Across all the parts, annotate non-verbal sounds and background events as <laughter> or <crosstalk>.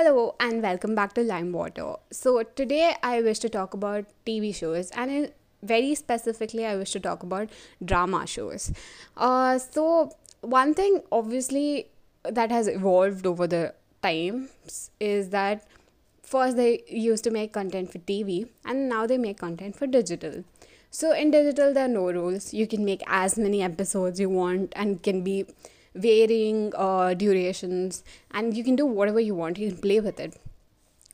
Hello and welcome back to Limewater. So, today I wish to talk about TV shows and very specifically, I wish to talk about drama shows. Uh, so, one thing obviously that has evolved over the times is that first they used to make content for TV and now they make content for digital. So, in digital, there are no rules. You can make as many episodes you want and can be varying uh, durations and you can do whatever you want you can play with it.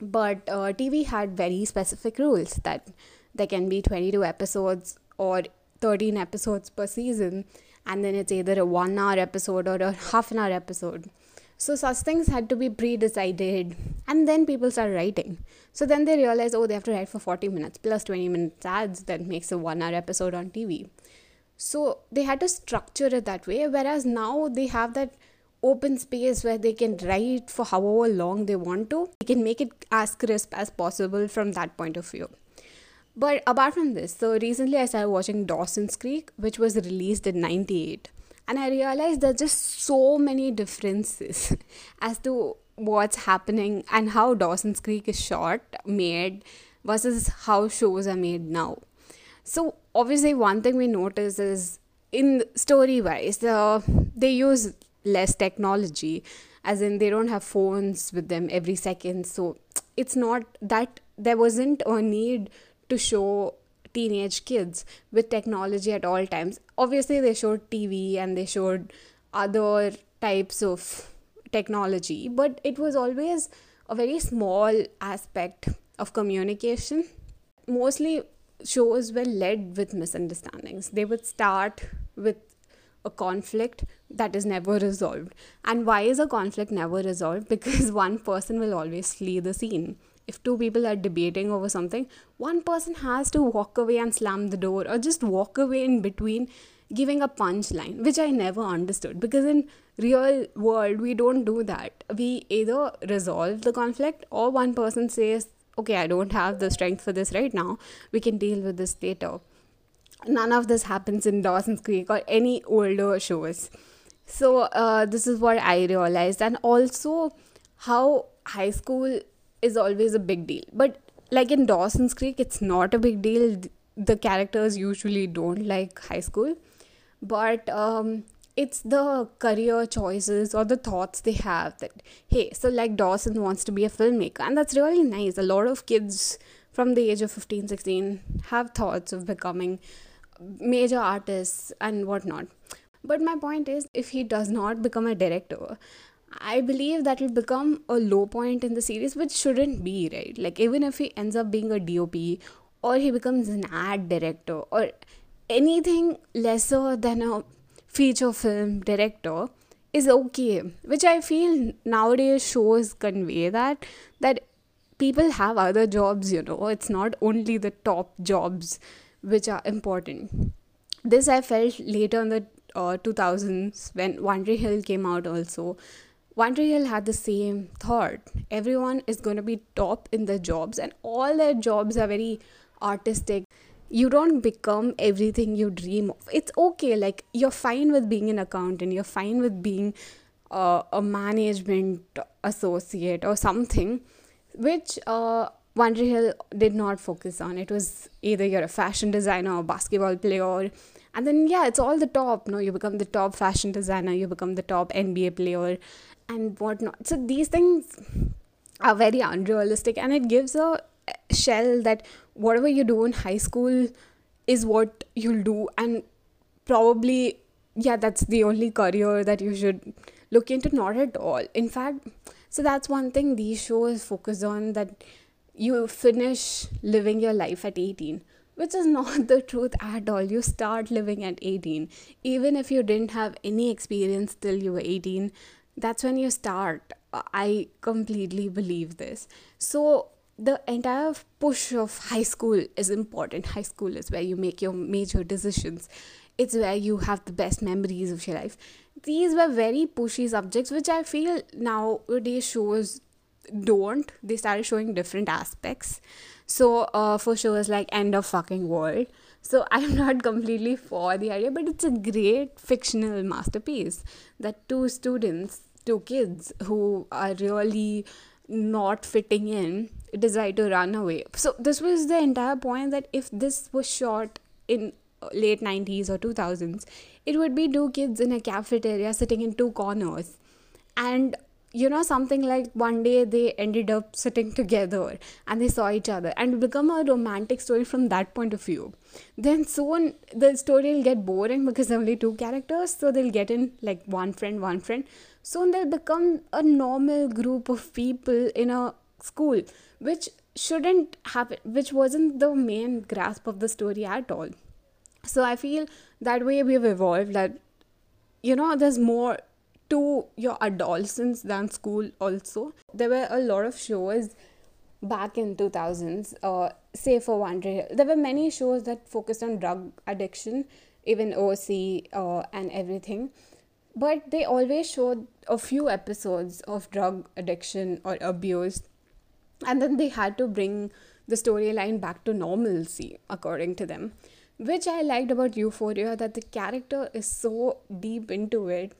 But uh, tv had very specific rules that there can be 22 episodes or 13 episodes per season and then it's either a one hour episode or a half an hour episode. So such things had to be pre-decided and then people start writing. So then they realize oh they have to write for 40 minutes plus 20 minutes ads that makes a one hour episode on tv so they had to structure it that way, whereas now they have that open space where they can write for however long they want to. They can make it as crisp as possible from that point of view. But apart from this, so recently I started watching Dawson's Creek, which was released in 98. And I realized there's just so many differences <laughs> as to what's happening and how Dawson's Creek is shot, made, versus how shows are made now. So obviously, one thing we notice is in story wise, uh, they use less technology, as in they don't have phones with them every second. So it's not that there wasn't a need to show teenage kids with technology at all times. Obviously, they showed TV and they showed other types of technology, but it was always a very small aspect of communication. Mostly shows were led with misunderstandings. They would start with a conflict that is never resolved. And why is a conflict never resolved? <laughs> Because one person will always flee the scene. If two people are debating over something, one person has to walk away and slam the door or just walk away in between giving a punchline, which I never understood because in real world we don't do that. We either resolve the conflict or one person says okay, I don't have the strength for this right now. We can deal with this later. None of this happens in Dawson's Creek or any older shows. So, uh, this is what I realized, and also how high school is always a big deal. But, like in Dawson's Creek, it's not a big deal. The characters usually don't like high school. But um, it's the career choices or the thoughts they have that hey so like dawson wants to be a filmmaker and that's really nice. A lot of kids from the age of 15 16 have thoughts of becoming major artists and whatnot. But my point is if he does not become a director i believe that will become a low point in the series which shouldn't be right? Like even if he ends up being a dop or he becomes an ad director or anything lesser than a feature film director is okay which i feel nowadays shows convey that that people have other jobs you know. It's not only the top jobs which are important. This i felt later in the uh, 2000s when tree hill came out also. Tree hill had the same thought. Everyone is going to be top in their jobs and all their jobs are very artistic you don't become everything you dream of. It's okay, like you're fine with being an accountant, you're fine with being uh, a management associate or something, which uh, Tree Hill did not focus on. It was either you're a fashion designer or basketball player, and then yeah, it's all the top. No, you become the top fashion designer, you become the top NBA player, and whatnot. So these things are very unrealistic, and it gives a shell that whatever you do in high school is what you'll do and probably yeah that's the only career that you should look into not at all. In fact so that's one thing these shows focus on that you finish living your life at 18 which is <laughs> not the truth at all. You start living at 18 even if you didn't have any experience till you were 18 that's when you start. I completely believe this. So the entire push of high school is important. High school is where you make your major decisions. It's where you have the best memories of your life. These were very pushy subjects, which I feel nowadays shows don't. They started showing different aspects. So, uh, for shows like End of Fucking World, so <laughs> I'm not completely for the idea, but it's a great fictional masterpiece that two students, two kids who are really not fitting in decide to run away. So this was the entire point that if this was shot in uh, late 90s or 2000s, it would be two kids in a cafeteria sitting in two corners. And you know something like one day they ended up sitting together and they saw each other and become a romantic story from that point of view. Then soon the story will get boring because only two characters so they'll get in like one friend one friend. Soon they'll become a normal group of people in a school which shouldn't happen which wasn't the main grasp of the story at all. So i feel that way we've evolved that you know there's more to your adolescence than school also. There were a lot of shows back in 2000s uh, say for one there were many shows that focused on drug addiction even oc uh, and everything. But they always showed a few episodes of drug addiction or abuse and then they had to bring the storyline back to normalcy according to them. Which i liked about euphoria that the character is so deep into it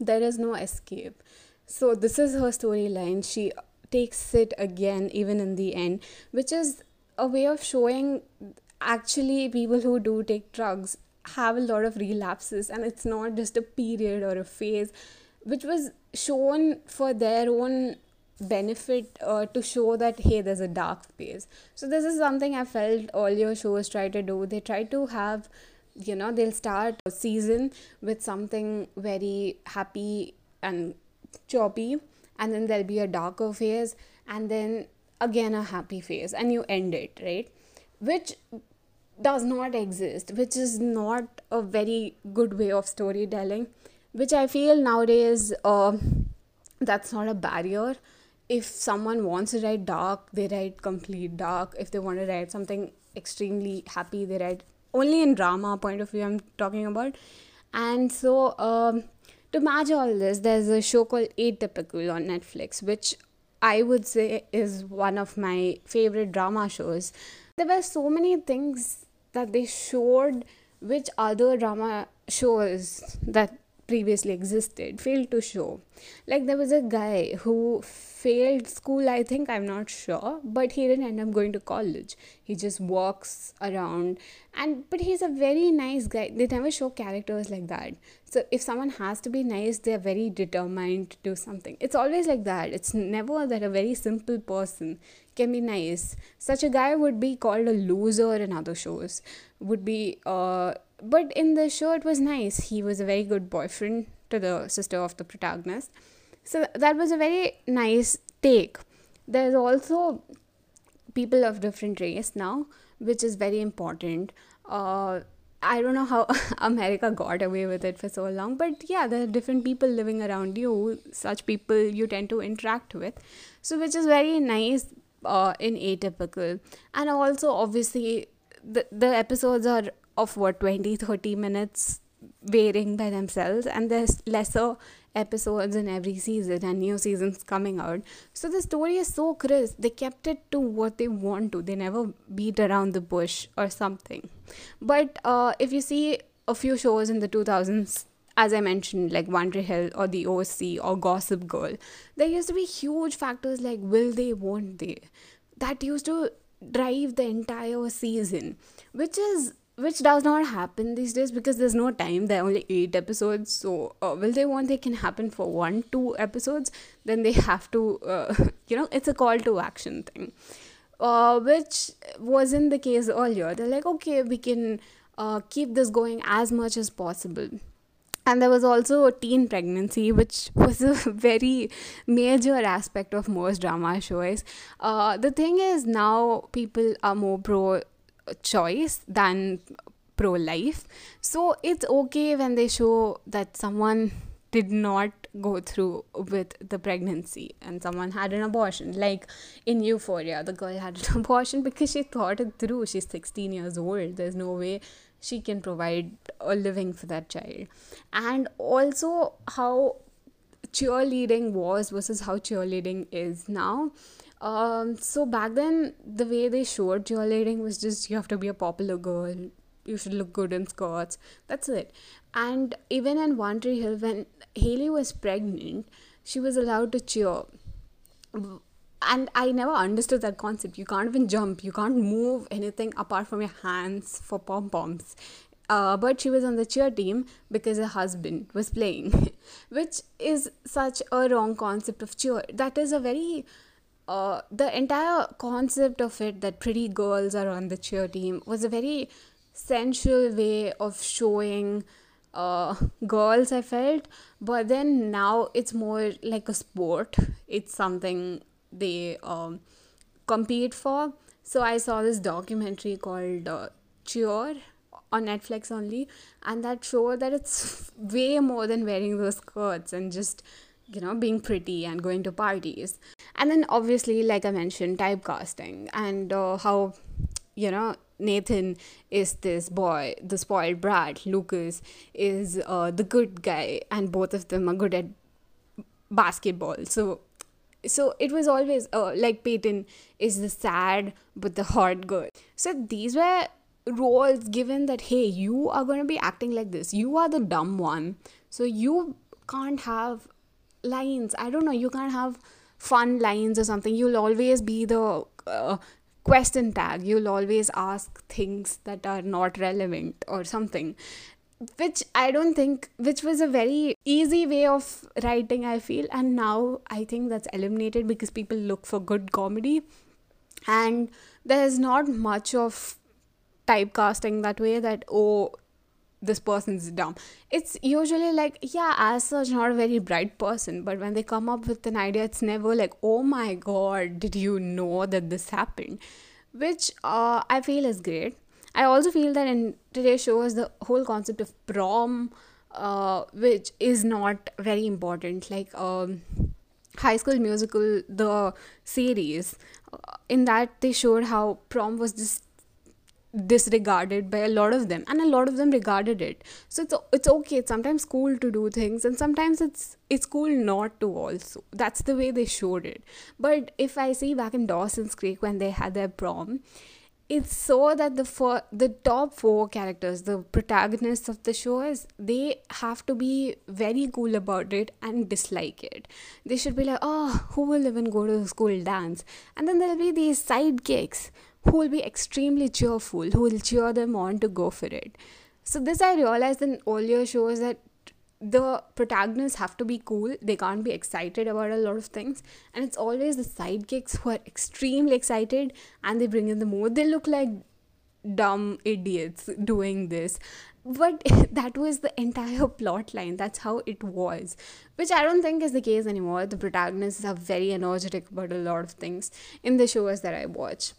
there is no escape. So this is her storyline. She takes it again even in the end which is a way of showing actually people who do take drugs have a lot of relapses and it's not just a period or a phase which was shown for their own benefit uh, to show that hey there's a dark phase. So this is something i felt all your shows try to do. They try to have you know they'll start a season with something very happy and choppy and then there'll be a darker phase and then again a happy phase and you end it right? Which does not exist which is not a very good way of storytelling which i feel nowadays uh, that's not a barrier. If someone wants to write dark they write complete dark. If they want to write something extremely happy they write only in drama point of view i'm talking about. And so um, to match all this there's a show called atypical on netflix which i would say is one of my favorite drama shows. There were so many things that they showed which other drama shows that previously existed failed to show. Like there was a guy who failed school i think i'm not sure but he didn't end up going to college. He just walks around and but he's a very nice guy. They never show characters like that. So if someone has to be nice they're very determined to do something. It's always like that. It's never that a very simple person can be nice. Such a guy would be called a loser in other shows would be uh but in the show it was nice he was a very good boyfriend to the sister of the protagonist so that was a very nice take there's also people of different race now which is very important uh, I don't know how <laughs> America got away with it for so long, but yeah, there are different people living around you, such people you tend to interact with. So, which is very nice uh, in atypical. And also, obviously, the, the episodes are of what 20 30 minutes varying by themselves. And there's lesser episodes in every season and new seasons coming out. So the story is so crisp. They kept it to what they want to. They never beat around the bush or something. But uh, if you see a few shows in the 2000s as I mentioned, like One Hill or The OC or Gossip Girl, there used to be huge factors like will they, won't they, that used to drive the entire season, which is which does not happen these days because there's no time. There are only eight episodes. So uh, will they want they can happen for one two episodes then they have to uh, <laughs> you know it's a call to action thing. Uh, which wasn't the case earlier. They're like okay we can uh, keep this going as much as possible. And there was also a teen pregnancy which <laughs> was a very major aspect of most drama shows. Uh, the thing is now people are more pro choice than pro life. So it's okay when they show that someone did not go through with the pregnancy and someone had an abortion. Like in Euphoria, the girl had an <laughs> abortion because she thought it through. She's 16 years old. There's no way she can provide a living for that child. And also, how cheerleading was versus how cheerleading is now um, so back then, the way they showed cheerleading was just you have to be a popular girl, you should look good in skirts. That's it. And even in One Tree Hill, when Haley was pregnant, she was allowed to cheer, and I never understood that concept. You can't even jump, you can't move anything apart from your hands for pom poms. Uh, but she was on the cheer team because her husband was playing, <laughs> which is such a wrong concept of cheer. That is a very uh, the entire concept of it that pretty girls are on the cheer team was a very sensual way of showing uh, girls i felt. But then now it's more like a sport. It's something they um, compete for. So i saw this documentary called uh, cheer on netflix only. And that showed that it's <laughs> way more than wearing those skirts and just you know being pretty and going to parties. And then obviously like i mentioned typecasting and uh, how you know nathan is this boy the spoiled brat lucas is uh, the good guy and both of them are good at basketball. So so it was always uh, like peyton is the sad but the hot girl. So these were roles given that hey you are going to be acting like this. You are the dumb one. So you can't have lines. I don't know you can't have fun lines or something. You'll always be the uh, question tag. You'll always ask things that are not relevant or something. Which i don't think which was a very easy way of writing i feel. And now i think that's eliminated because people look for good comedy. And there's not much of typecasting that way that oh this person's dumb. It's usually like, yeah, as such, not a very bright person, but when they come up with an idea, it's never like, oh my god, did you know that this happened? Which uh, I feel is great. I also feel that in today's show is the whole concept of prom, uh, which is not very important. Like um, High School Musical, the series, uh, in that they showed how prom was just disregarded by a lot of them and a lot of them regarded it. So it's it's okay it's sometimes cool to do things and sometimes it's it's cool not to also. That's the way they showed it. But if i see back in dawson's creek when they had their prom it's so that the four, the top four characters the protagonists of the show is they have to be very cool about it and dislike it. They should be like oh who will even go to the school dance? And then there'll be these sidekicks who will be extremely cheerful, who will cheer them on to go for it. So, this I realized in earlier shows that the protagonists have to be cool, they can't be excited about a lot of things, and it's always the sidekicks who are extremely excited and they bring in the mood. They look like dumb idiots doing this. But <laughs> that was the entire plot line. That's how it was. Which i don't think is the case anymore. The protagonists are very energetic about a lot of things in the shows that i watch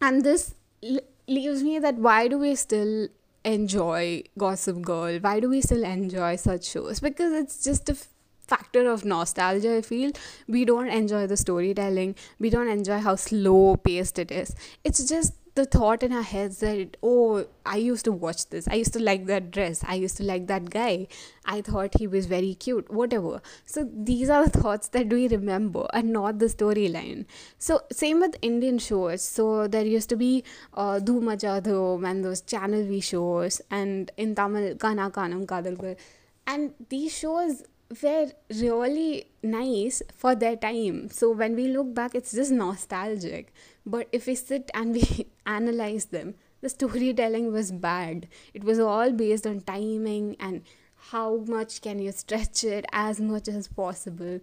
and this l- leaves me that why do we still enjoy Gossip Girl? Why do we still enjoy such shows? Because it's just a factor of nostalgia i feel. We don't enjoy the storytelling. We don't enjoy how slow paced it is. It's just the thought in our heads that oh i used to watch this. I used to like that dress. I used to like that guy. I thought he was very cute whatever. So these are the thoughts that we remember and not the storyline. So same with indian shows. So there used to be uh, Dhoom and those channel v shows and in tamil Kana Kaanum Kaalangal and these shows were really nice for their time. So when we look back, it's just nostalgic. But if we sit and we <laughs> analyze them, the storytelling was bad. It was all based on timing and how much can you stretch it as much as possible.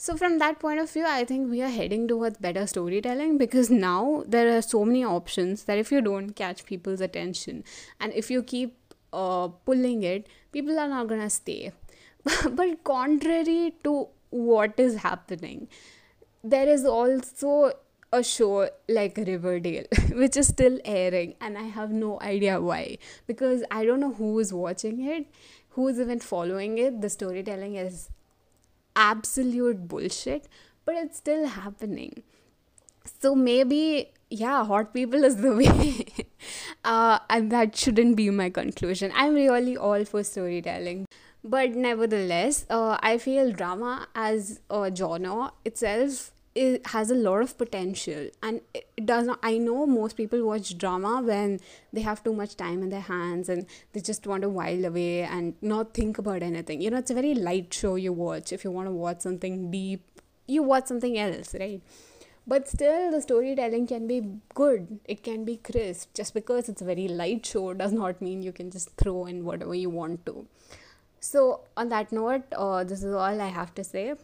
So, from that point of view, I think we are heading towards better storytelling because now there are so many options that if you don't catch people's attention and if you keep uh, pulling it, people are not gonna stay. <laughs> but contrary to what is happening, there is also a show like Riverdale, <laughs> which is still airing, and I have no idea why. Because I don't know who is watching it, who is even following it. The storytelling is absolute bullshit, but it's still happening. So maybe, yeah, hot people is the <laughs> way. uh, and that shouldn't be my conclusion. I'm really all for storytelling but nevertheless uh, i feel drama as a genre itself it has a lot of potential. And it does not i know most people watch drama when they have too much time in their hands and they just want to while away and not think about anything. You know it's a very light show you watch. If you want to watch something deep you watch something else right? But still the storytelling can be good. It can be crisp. Just because it's a very light show does not mean you can just throw in whatever you want to so on that note uh, this is all i have to say.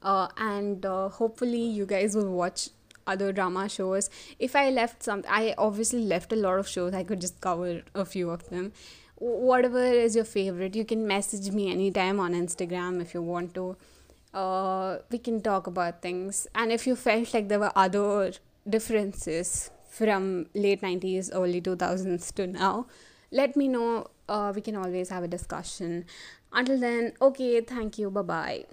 Uh, and uh, hopefully you guys will watch other drama shows. If i left some i obviously left a lot of shows. I could just cover a few of them. Whatever is your favorite you can message me anytime on instagram if you want to. Uh, we can talk about things. And if you felt like there were other differences from late 90s early 2000s to now let me know uh, we can always have a discussion. Until then okay thank you bye bye